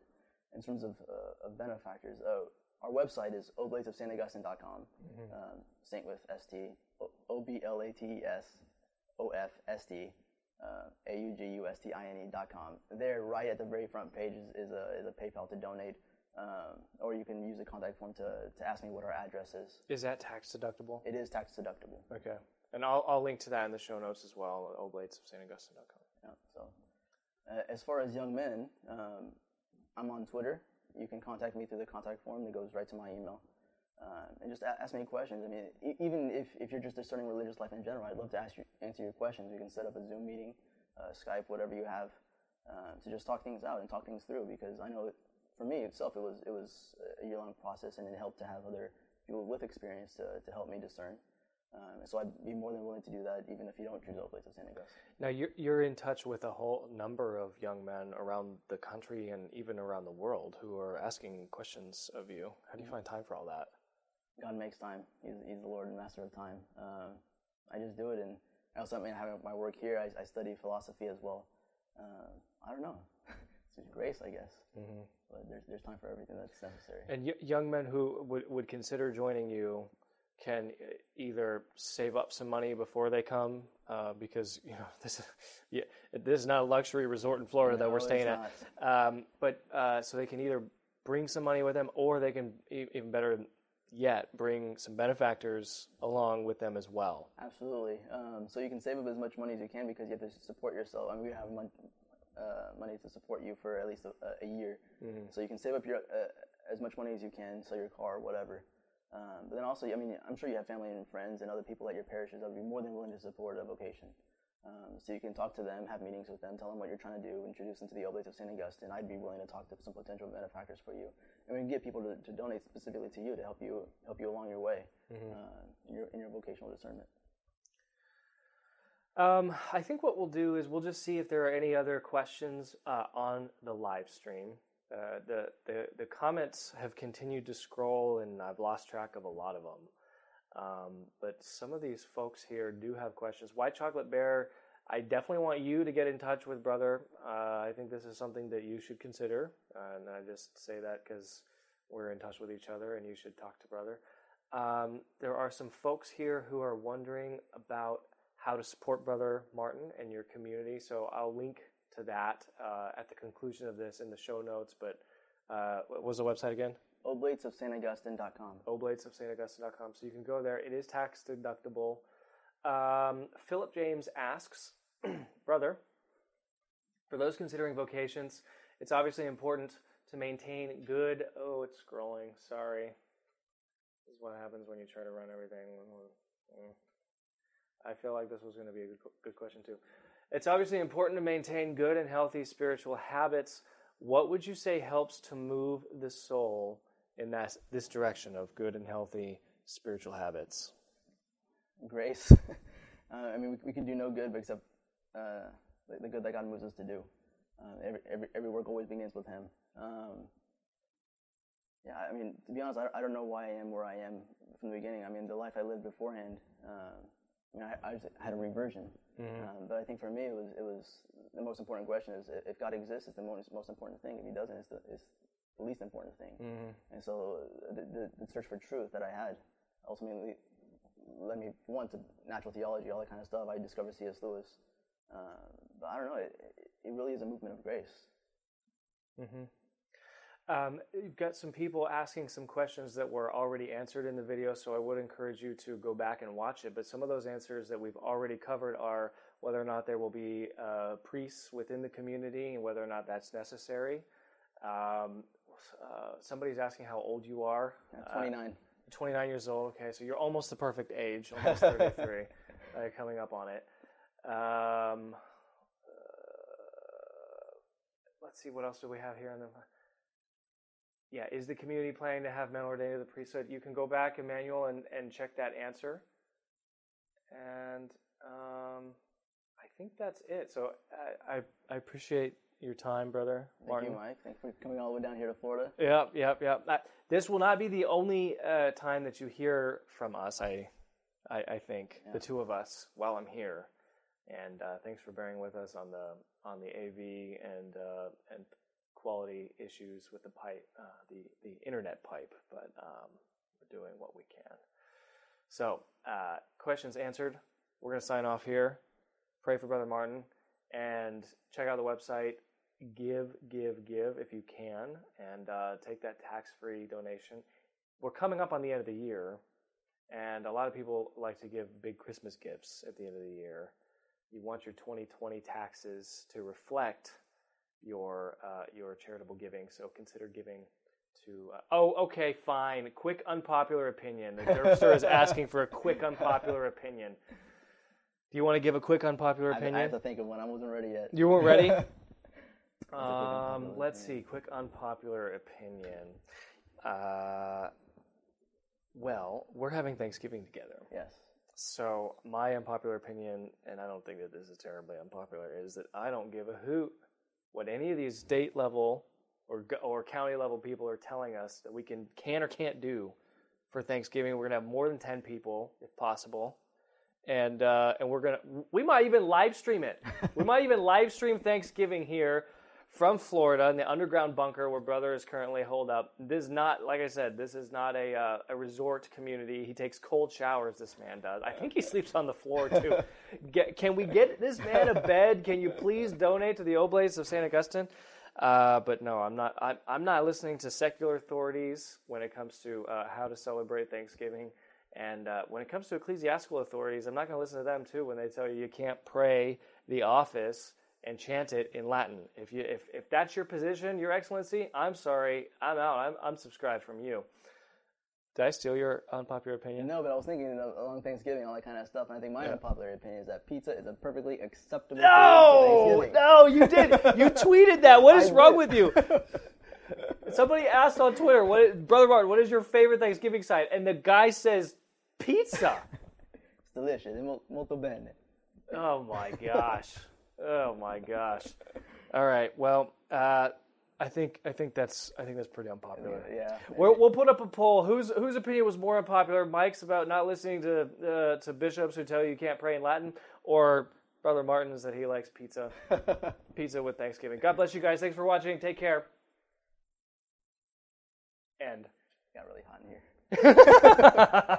In terms of, uh, of benefactors, uh, our website is oblatesofstaugustine.com, um, Saint with S-T, O B L A T E S O F S T, uh, A U G U S T I N E dot com. There, right at the very front page, is, is, a, is a PayPal to donate, um, or you can use the contact form to, to ask me what our address is. Is that tax deductible? It is tax deductible. Okay. And I'll, I'll link to that in the show notes as well, oblatesofstaugustine.com. Yeah, so, uh, as far as young men, um, I'm on Twitter. You can contact me through the contact form that goes right to my email. Um, and just a- ask me questions. I mean, e- even if, if you're just discerning religious life in general, I'd love to ask you, answer your questions. We can set up a Zoom meeting, uh, Skype, whatever you have, uh, to just talk things out and talk things through. Because I know for me itself, it was it was a year long process, and it helped to have other people with experience to, to help me discern. Um, so I'd be more than willing to do that, even if you don't choose Oblates of St. Augustine. Now, you're, you're in touch with a whole number of young men around the country and even around the world who are asking questions of you. How do you find time for all that? God makes time. He's, he's the Lord and Master of time. Um, I just do it, and I also I mean, having my work here, I, I study philosophy as well. Um, I don't know. It's grace, I guess. But there's there's time for everything that's necessary. And y- young men who would, would consider joining you can uh, either save up some money before they come, uh, because you know this, yeah, this is not a luxury resort in Florida that we're staying at. Um, but uh, so they can either bring some money with them, or they can e- even better yet bring some benefactors along with them as well. Absolutely. Um, so you can save up as much money as you can because you have to support yourself. I mean, we have mon- uh, money to support you for at least a, a year. So you can save up your uh, as much money as you can, sell your car, whatever. Um, but then also, I mean, I'm sure you have family and friends and other people at your parishes that would be more than willing to support a vocation. Um, so you can talk to them, have meetings with them, tell them what you're trying to do, introduce them to the Oblates of St. Augustine. I'd be willing to talk to some potential benefactors for you, and we can get people to, to donate specifically to you to help you help you along your way uh, in, your, in your vocational discernment. Um, I think what we'll do is we'll just see if there are any other questions uh, on the live stream. Uh, the, the the comments have continued to scroll, and I've lost track of a lot of them. Um, but some of these folks here do have questions. White Chocolate Bear, I definitely want you to get in touch with brother. Uh, I think this is something that you should consider, and I just say that because we're in touch with each other, and you should talk to brother. Um, there are some folks here who are wondering about how to support Brother Martin and your community. So I'll link to that uh, at the conclusion of this in the show notes. But uh, what was the website again? Oblatesofstaugustine.com. Oblatesofstaugustine.com. So you can go there. It is tax deductible. Um, Philip James asks, Brother, for those considering vocations, it's obviously important to maintain good. Oh, it's scrolling. Sorry. This is what happens when you try to run everything. I feel like this was going to be a good, good question too. It's obviously important to maintain good and healthy spiritual habits. What would you say helps to move the soul in that this direction of good and healthy spiritual habits? Grace. uh, I mean, we, we, can do no good except uh, the, the, good that God moves us to do. Uh, every, every, every work always begins with Him. Um, yeah, I mean, to be honest, I, I don't know why I am where I am from the beginning. I mean, the life I lived beforehand, uh, I mean, I, I had a reversion. Mm-hmm. Um, but I think for me, it was it was the most important question is if God exists, it's the most most important thing. If He doesn't, it's the, it's the least important thing. Mm-hmm. And so the, the, the, search for truth that I had ultimately led me one to natural theology, all that kind of stuff. I discovered C.S. Lewis. Uh, but I don't know. It, it really is a movement of grace. Mm-hmm. Um, you've got some people asking some questions that were already answered in the video, so I would encourage you to go back and watch it. But some of those answers that we've already covered are whether or not there will be uh, priests within the community and whether or not that's necessary. Um, uh, somebody's asking how old you are. Yeah, 29. Uh, 29 years old. Okay, so you're almost the perfect age, almost 33, uh, coming up on it. Um, uh, let's see, what else do we have here in the yeah, is the community planning to have men ordained to the priesthood? You can go back, Emmanuel, and, and check that answer. And um, I think that's it. So I, I, I appreciate your time, brother. Thank Martin. you, Mike. Thanks for coming all the way down here to Florida. Yep, yep, yep. This will not be the only uh, time that you hear from us. I, I, I think yeah. the two of us while I'm here. And uh, thanks for bearing with us on the on the AV and uh, and quality issues with the pipe, uh, the the internet pipe, but um, we're doing what we can. So, uh, questions answered. We're going to sign off here. Pray for Brother Martin and check out the website. Give, give, give if you can, and uh, take that tax-free donation. We're coming up on the end of the year, and a lot of people like to give big Christmas gifts at the end of the year. You want your 2020 taxes to reflect your uh, your charitable giving. So consider giving to. Uh, oh, okay, fine. Quick unpopular opinion. The Derpster is asking for a quick unpopular opinion. Do you want to give a quick unpopular opinion? I, have to think of one. I wasn't ready yet. You weren't ready. um, let's opinion. see. Quick unpopular opinion. Uh, well, we're having Thanksgiving together. Yes. So my unpopular opinion, and I don't think that this is terribly unpopular, is that I don't give a hoot what any of these state level or or county level people are telling us that we can can or can't do for Thanksgiving. We're gonna have more than ten people if possible, and uh, and we're gonna we might even live stream it. we might even live stream Thanksgiving here from Florida in the underground bunker where brother is currently holed up. This is not, like I said, this is not a uh, a resort community. He takes cold showers. This man does. I think he sleeps on the floor too. get, can we get this man a bed? Can you please donate to the Oblates of Saint Augustine? Uh, but no, I'm not. I'm, I'm, not listening to secular authorities when it comes to uh, how to celebrate Thanksgiving. And uh, when it comes to ecclesiastical authorities, I'm not going to listen to them too when they tell you you can't pray the office and chant it in Latin. If you if, if that's your position, Your Excellency, I'm sorry, I'm out. I'm I'm subscribed from you. Did I steal your unpopular opinion? No, but I was thinking along Thanksgiving, all that kind of stuff, and I think my unpopular opinion is that pizza is a perfectly acceptable No, no, you did. You tweeted that. What is I wrong did. with you? Somebody asked on Twitter, "What, is, brother Martin? What is your favorite Thanksgiving side?" And the guy says, "Pizza." It's delicious. Molto bene. oh my gosh. Oh my gosh. All right. Well, uh, I think I think that's I think that's pretty unpopular. Yeah. We'll, we'll put up a poll. Whose whose opinion was more unpopular? Mike's about not listening to uh, to bishops who tell you you can't pray in Latin, or Brother Martin's that he likes pizza, pizza with Thanksgiving. God bless you guys. Thanks for watching. Take care. End. got really hot in here.